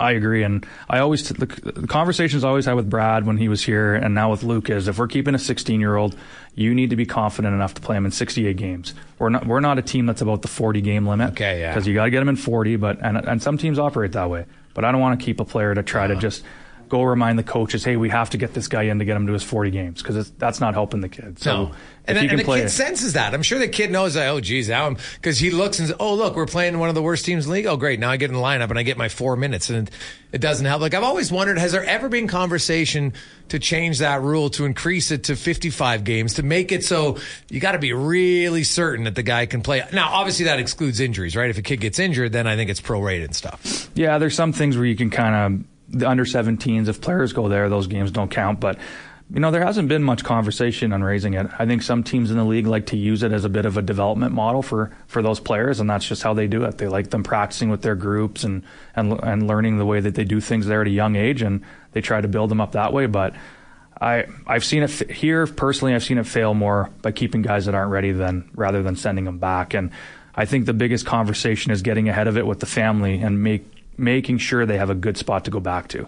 Speaker 6: I agree, and I always the, the conversations I always had with Brad when he was here, and now with Luke is if we're keeping a 16 year old, you need to be confident enough to play him in 68 games. We're not we're not a team that's about the 40 game limit.
Speaker 4: Okay, yeah.
Speaker 6: because you got to get them in 40, but and and some teams operate that way. But I don't want to keep a player to try to uh-huh. just go remind the coaches, hey, we have to get this guy in to get him to his 40 games because that's not helping the kid. So
Speaker 4: No.
Speaker 6: if
Speaker 4: And, the- and the kid
Speaker 6: it-
Speaker 4: senses that. I'm sure the kid knows that, oh, geez, now I'm, because he looks and says, oh, look, we're playing one of the worst teams in the league. Oh, great. Now I get in the lineup and I get my four minutes and it doesn't help. Like, I've always wondered, has there ever been conversation to change that rule, to increase it to 55 games, to make it so you got to be really certain that the guy can play? Now, obviously, that excludes injuries, right? If a kid gets injured, then I think it's prorated and stuff.
Speaker 6: Yeah, there's some things where you can kind of the under 17s. If players go there, those games don't count. But you know, there hasn't been much conversation on raising it. I think some teams in the league like to use it as a bit of a development model for for those players, and that's just how they do it. They like them practicing with their groups and and and learning the way that they do things there at a young age, and they try to build them up that way. But I I've seen it f- here personally. I've seen it fail more by keeping guys that aren't ready than rather than sending them back. And I think the biggest conversation is getting ahead of it with the family and make making sure they have a good spot to go back to.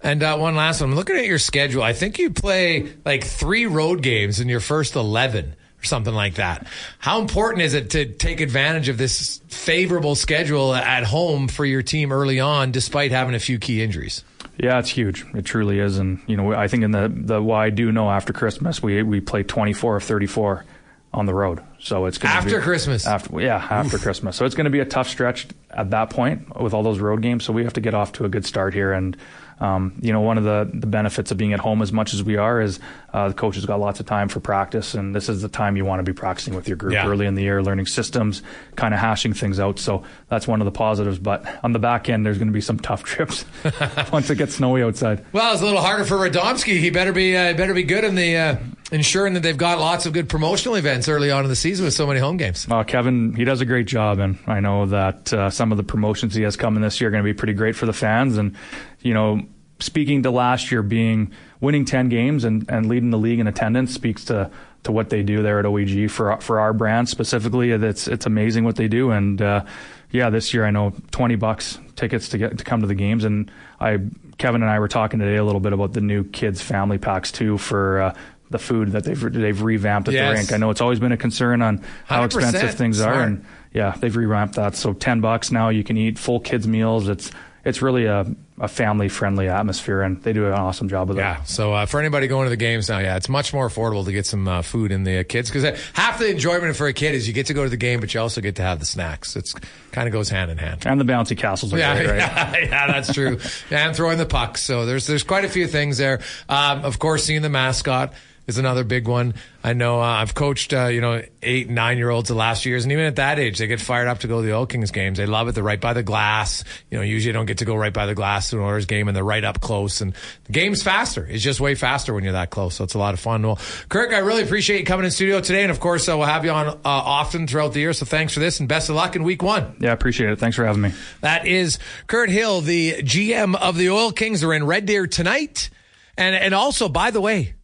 Speaker 4: And uh, one last one. I'm looking at your schedule. I think you play like three road games in your first 11 or something like that. How important is it to take advantage of this favorable schedule at home for your team early on, despite having a few key injuries?
Speaker 6: Yeah, it's huge. It truly is. And you know, I think in the the why I do know after Christmas we we play 24 of 34 on the road. So it's going to
Speaker 4: After
Speaker 6: be,
Speaker 4: Christmas?
Speaker 6: After yeah, after Christmas. So it's going to be a tough stretch at that point with all those road games. So we have to get off to a good start here. And um, you know, one of the the benefits of being at home as much as we are is uh, the has got lots of time for practice, and this is the time you want to be practicing with your group
Speaker 4: Yeah.
Speaker 6: early in the year, learning systems, kind of hashing things out. So that's one of the positives. But on the back end, there's going to be some tough trips once it gets snowy outside.
Speaker 4: Well, it's a little harder for Radomski. He better be uh, better be good in the uh, ensuring that they've got lots of good promotional events early on in the season with so many home games.
Speaker 6: Uh, Kevin, he does a great job, and I know that uh, some of the promotions he has coming this year are going to be pretty great for the fans. And you know, speaking to last year being winning ten games and, and leading the league in attendance speaks to to what they do there at OEG for for our brand specifically. It's it's amazing what they do, and uh, yeah, this year I know twenty bucks tickets to get to come to the games, and I Kevin and I were talking today a little bit about the new kids family packs too for. Uh, the food that they've they've revamped at
Speaker 4: Yes.
Speaker 6: the rink. I know it's always been a concern on how expensive things are, and yeah, they've revamped that. So ten bucks now, you can eat full kids meals. It's it's really a, a family friendly atmosphere, and they do an awesome job with it. Yeah.
Speaker 4: So uh, for anybody going to the games now, yeah, it's much more affordable to get some uh, food in the uh, kids because half the enjoyment for a kid is you get to go to the game, but you also get to have the snacks. It's kind of goes hand in hand.
Speaker 6: And the bouncy castles are
Speaker 4: Yeah,
Speaker 6: great, right?
Speaker 4: yeah, yeah, that's true. and throwing the puck. So there's there's quite a few things there. Um, of course, seeing the mascot. Is another big one. I know uh, I've coached, uh, you know, eight, nine year olds the last few years, and even at that age, they get fired up to go to the Oil Kings games. They love it. They're right by the glass. You know, usually don't get to go right by the glass to an Oilers game, and they're right up close. And the game's faster. It's just way faster when you're that close. So it's a lot of fun. Well, Kirt, I really appreciate you coming in studio today, and of course, uh, we'll have you on uh, often throughout the year. So thanks for this, and best of luck in week one.
Speaker 6: Yeah, appreciate it. Thanks for having me.
Speaker 4: That is Kirt Hill, the GM of the Oil Kings. Are in Red Deer tonight, and and also, by the way.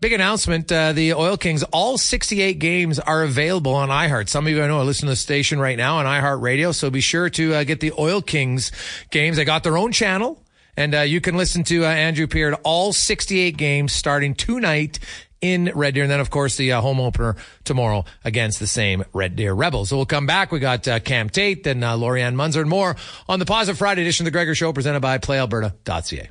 Speaker 4: Big announcement. Uh, the Oil Kings, all 68 games are available on iHeart. Some of you I know are listening to the station right now on iHeart Radio. So be sure to uh, get the Oil Kings games. They got their own channel and uh, you can listen to uh, Andrew Pearce all 68 games starting tonight in Red Deer. And then, of course, the uh, home opener tomorrow against the same Red Deer Rebels. So we'll come back. We got uh, Cam Tait and uh, Lori-Ann Muenzer and more on the Positive Friday edition of the Gregor Show presented by PlayAlberta.ca.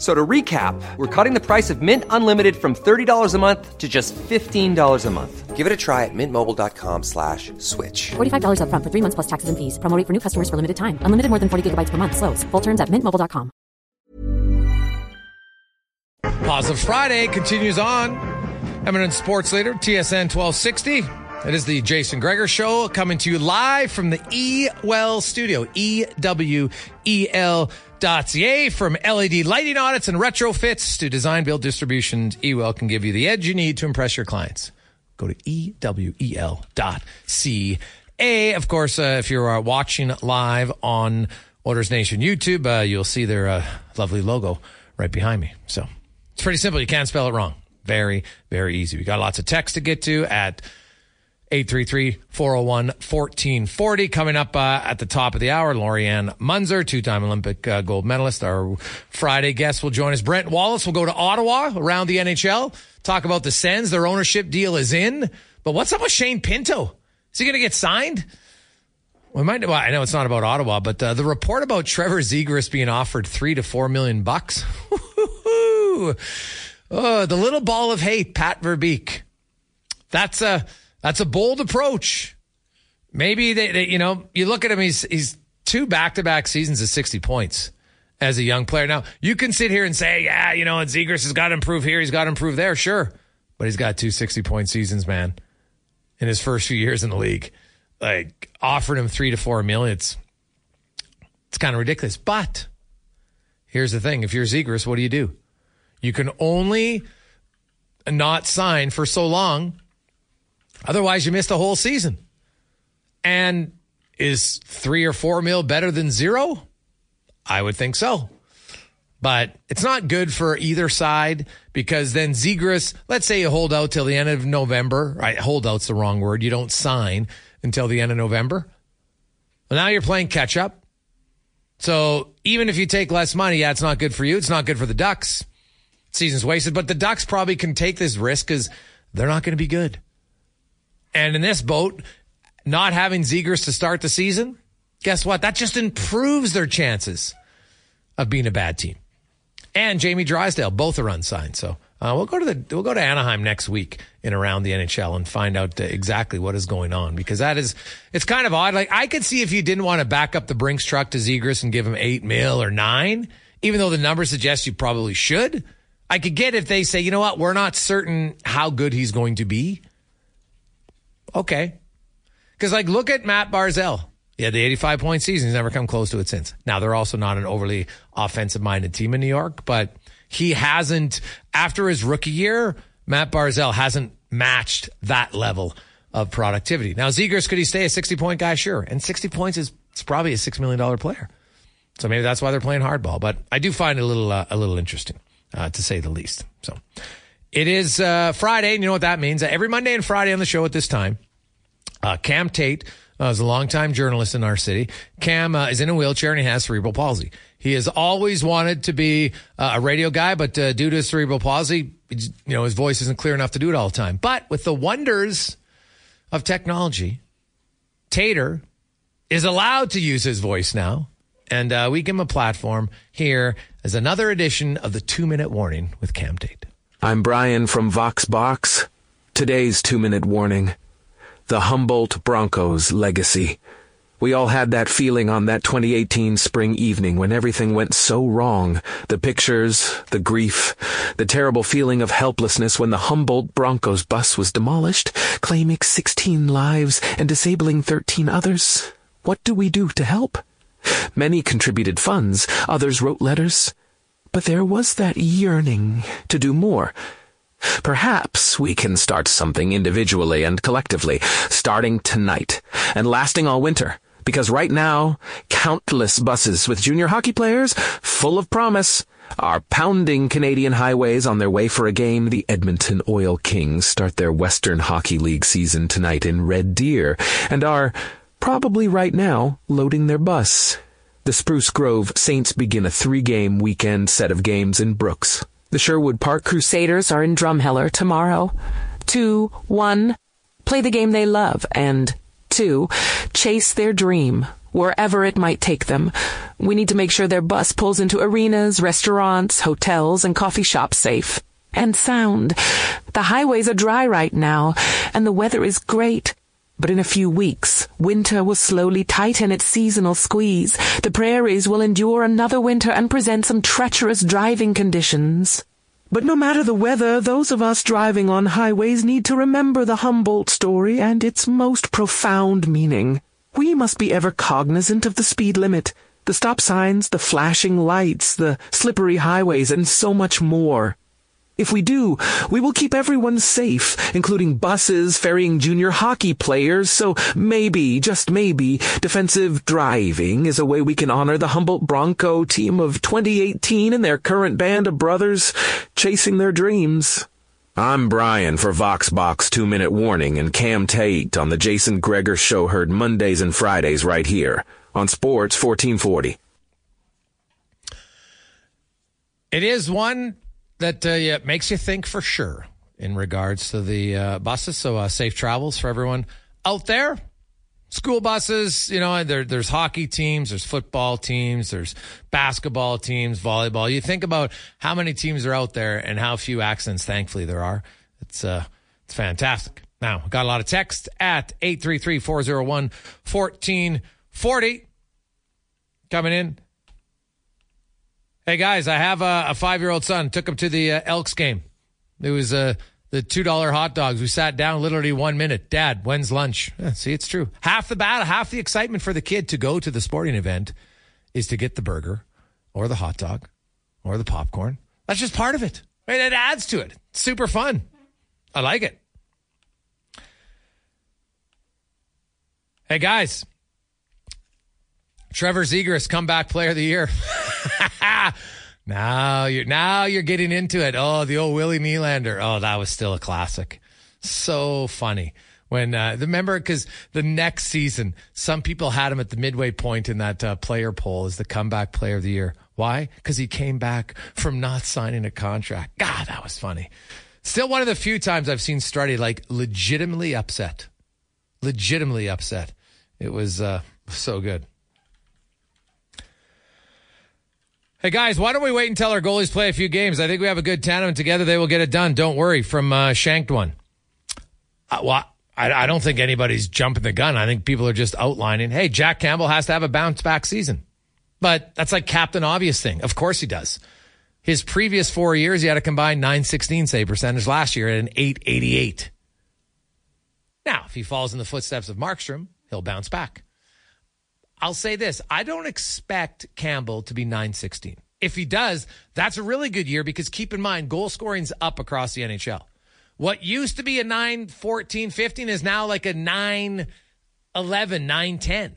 Speaker 1: So to recap, we're cutting the price of Mint Unlimited from $30 a month to just $15 a month.
Speaker 2: Give it a try at mintmobile.com slash switch.
Speaker 3: $45 upfront for three months plus taxes and fees. Promoting for new customers for limited time. Unlimited more than 40 gigabytes per month. Slows. Full terms at mintmobile.com.
Speaker 4: Positive Friday continues on. Eminent sports leader, TSN 1260. It is the Jason Gregor Show coming to you live from the E Well studio, E W E L dot ca. From LED lighting audits and retrofits to design, build, distributions, E Well can give you the edge you need to impress your clients. Go to E W E L dot ca. Of course, uh, if you're uh, watching live on Oilers Nation YouTube, uh, you'll see their uh, lovely logo right behind me. So it's pretty simple. You can't spell it wrong. Very, very easy. We got lots of text to get to at 833-401-1440. Coming up uh, at the top of the hour, Lori-Ann Muenzer, two-time Olympic uh, gold medalist. Our Friday guest will join us. Brent Wallace will go to Ottawa around the NHL, talk about the Sens. Their ownership deal is in. But what's up with Shane Pinto? Is he going to get signed? We might. Well, I know it's not about Ottawa, but uh, the report about Trevor Zegras being offered three to four million bucks. oh, the little ball of hate, Pat Verbeek. That's a that's a bold approach. Maybe they, they you know, you look at him. He's he's two back to back seasons of sixty points as a young player. Now you can sit here and say, yeah, you know, Zegras has got to improve here. He's got to improve there. Sure, but he's got two 60 point seasons, man, in his first few years in the league like offering him three to four million. It's it's kind of ridiculous. But here's the thing: if you're Zegras, what do you do? You can only not sign for so long. Otherwise, you miss the whole season. And is three or four mil better than zero? I would think so. But it's not good for either side because then Zegras, let's say you hold out till the end of November. Right? hold out's the wrong word. You don't sign until the end of November. Well, now you're playing catch up. So even if you take less money, yeah, it's not good for you. It's not good for the Ducks. Season's wasted, but the Ducks probably can take this risk because they're not going to be good. And in this boat, not having Zegras to start the season, guess what? That just improves their chances of being a bad team. And Jamie Drysdale, both are unsigned. So uh, we'll go to the we'll go to Anaheim next week in around the NHL and find out uh, exactly what is going on because that is it's kind of odd. Like I could see if you didn't want to back up the Brinks truck to Zegras and give him eight mil or nine, even though the numbers suggest you probably should. I could get if they say, you know what, we're not certain how good he's going to be. Okay. Because, like, look at Matt Barzal. He had the 85 point season. He's never come close to it since. Now, they're also not an overly offensive minded team in New York, but he hasn't, after his rookie year, Matt Barzal hasn't matched that level of productivity. Now, Zegras, could he stay a 60 point guy? Sure. And 60 points is it's probably a $6 million player. So maybe that's why they're playing hardball. But I do find it a little, uh, a little interesting, uh, to say the least. So it is uh, Friday, and you know what that means. Every Monday and Friday on the show at this time, uh, Cam Tait uh, is a longtime journalist in our city. Cam uh, is in a wheelchair and he has cerebral palsy. He has always wanted to be uh, a radio guy, but uh, due to his cerebral palsy, you know, his voice isn't clear enough to do it all the time. But with the wonders of technology, Tater is allowed to use his voice now. And uh, we give him a platform here as another edition of the two minute warning with Cam Tait.
Speaker 7: I'm Brian from VoxBox. Today's two minute warning the Humboldt Broncos legacy. We all had that feeling on that 2018 spring evening when everything went so wrong. The pictures, the grief, the terrible feeling of helplessness when the Humboldt Broncos bus was demolished, claiming 16 lives and disabling 13 others. What do we do to help? Many contributed funds, others wrote letters. But there was that yearning to do more. Perhaps we can start something individually and collectively, starting tonight and lasting all winter. Because right now, countless buses with junior hockey players, full of promise, are pounding Canadian highways on their way for a game. The Edmonton Oil Kings start their Western Hockey League season tonight in Red Deer and are, probably right now, loading their bus. The Spruce Grove Saints begin a three-game weekend set of games in Brooks. The Sherwood Park Crusaders are in Drumheller tomorrow. Two, one, play the game they love, and two, chase their dream, wherever it might take them. We need to make sure their bus pulls into arenas, restaurants, hotels, and coffee shops safe. And sound. The highways are dry right now, and the weather is great. But in a few weeks, winter will slowly tighten its seasonal squeeze. The prairies will endure another winter and present some treacherous driving conditions. But no matter the weather, those of us driving on highways need to remember the Humboldt story and its most profound meaning. We must be ever cognizant of the speed limit, the stop signs, the flashing lights, the slippery highways, and so much more. If we do, we will keep everyone safe, including buses ferrying junior hockey players, so maybe, just maybe, defensive driving is a way we can honor the Humboldt Bronco team of 2018 and their current band of brothers chasing their dreams. I'm Brian for VoxBox 2 Minute Warning and Cam Tait on the Jason Gregor Show heard Mondays and Fridays right here on Sports 1440.
Speaker 4: It is one that uh, yeah, makes you think for sure in regards to the uh, buses. So uh, safe travels for everyone out there. School buses, you know, there, there's hockey teams, there's football teams, there's basketball teams, volleyball. You think about how many teams are out there and how few accidents, thankfully, there are. It's uh, it's fantastic. Now, got a lot of text at 833-401-1440 coming in. Hey guys, I have a, a five year old son. Took him to the uh, Elks game. It was uh, the two dollar hot dogs. We sat down literally one minute. Dad, when's lunch? Yeah, see, it's true. Half the battle, half the excitement for the kid to go to the sporting event is to get the burger, or the hot dog, or the popcorn. That's just part of it. Right? It adds to it. It's super fun. I like it. Hey guys, Trevor Zegras, comeback player of the year. now you're now you're getting into it. Oh, the old Willie Nylander. Oh, that was still a classic. So funny when uh, remember because the next season some people had him at the midway point in that uh, player poll as the comeback player of the year. Why? Because he came back from not signing a contract. God, that was funny. Still one of the few times I've seen Strutty like legitimately upset. Legitimately upset. It was uh, so good. Hey guys, why don't we wait until our goalies play a few games? I think we have a good tandem together. They will get it done. Don't worry. From uh, Shanked One. Uh, well, I, I don't think anybody's jumping the gun. I think people are just outlining. Hey, Jack Campbell has to have a bounce back season, but that's like Captain Obvious thing. Of course he does. His previous four years, he had a combined 916 save percentage. Last year at an 888. Now, if he falls in the footsteps of Markstrom, he'll bounce back. I'll say this I don't expect Campbell to be 916. If he does, that's a really good year because keep in mind, goal scoring's up across the NHL. What used to be a 9 14 15 is now like a 9 11, 9 10,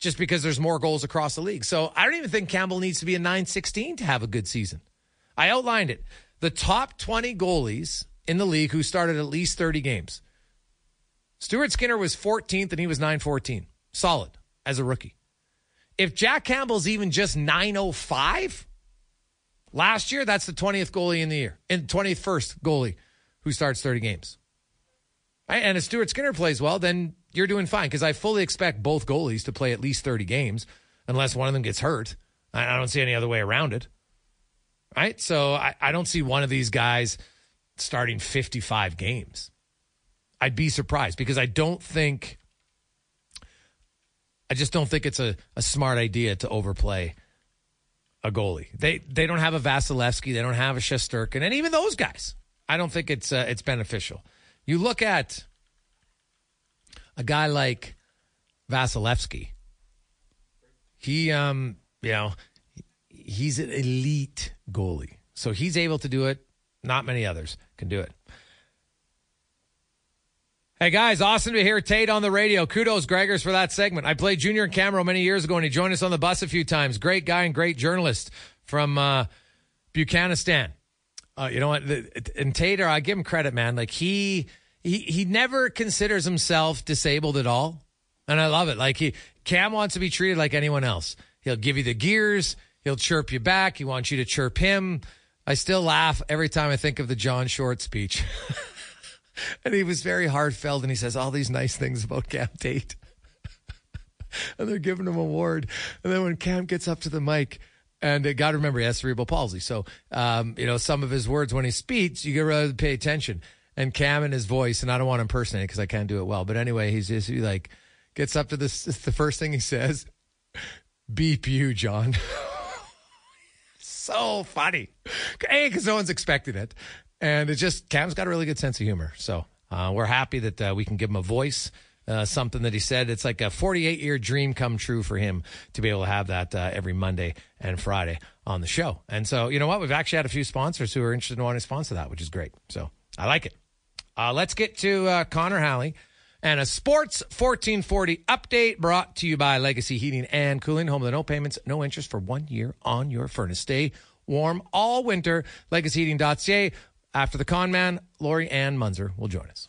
Speaker 4: just because there's more goals across the league. So I don't even think Campbell needs to be a 9 16 to have a good season. I outlined it. The top 20 goalies in the league who started at least 30 games. Stuart Skinner was 14th and he was 9 14. Solid as a rookie. If Jack Campbell's even just 905 last year, that's the 20th goalie in the year, and 21st goalie who starts 30 games. Right? And if Stuart Skinner plays well, then you're doing fine because I fully expect both goalies to play at least 30 games unless one of them gets hurt. I don't see any other way around it. Right? So I, I don't see one of these guys starting 55 games. I'd be surprised because I don't think I just don't think it's a, a smart idea to overplay a goalie. They they don't have a Vasilevskiy, they don't have a Shesterkin, and even those guys, I don't think it's uh, it's beneficial. You look at a guy like Vasilevskiy. He um you know he's an elite goalie, so he's able to do it. Not many others can do it. Hey guys, awesome to hear Tait on the radio. Kudos, Gregors, for that segment. I played Junior in Camrose many years ago, and he joined us on the bus a few times. Great guy and great journalist from uh, Buchanistan. Uh, you know what? And Tater, I give him credit, man. Like he he he never considers himself disabled at all, and I love it. Like he Cam wants to be treated like anyone else. He'll give you the gears. He'll chirp you back. He wants you to chirp him. I still laugh every time I think of the John Short speech. and he was very heartfelt and he says all these nice things about Cam Tait. and they're giving him a award. And then when Cam gets up to the mic, and uh, got to remember he has cerebral palsy. So, um, you know, some of his words when he speaks, you got to pay attention. And Cam and his voice, and I don't want to impersonate because I can't do it well. But anyway, he's just he like gets up to this. The first thing he says, "Beep you, John." so funny. A, because no one's expecting it, and it just Cam's got a really good sense of humor. So uh, we're happy that uh, we can give him a voice. Uh, something that he said it's like a 48 year dream come true for him to be able to have that uh, every Monday and Friday on the show. And so, you know what? We've actually had a few sponsors who are interested in wanting to sponsor that, which is great. So I like it. Uh, let's get to uh, Connor Halley and a Sports 1440 update brought to you by Legacy Heating and Cooling, home the no payments, no interest for one year on your furnace. Stay warm all winter. LegacyHeating.ca. After the con man, Lori Ann Muenzer will join us.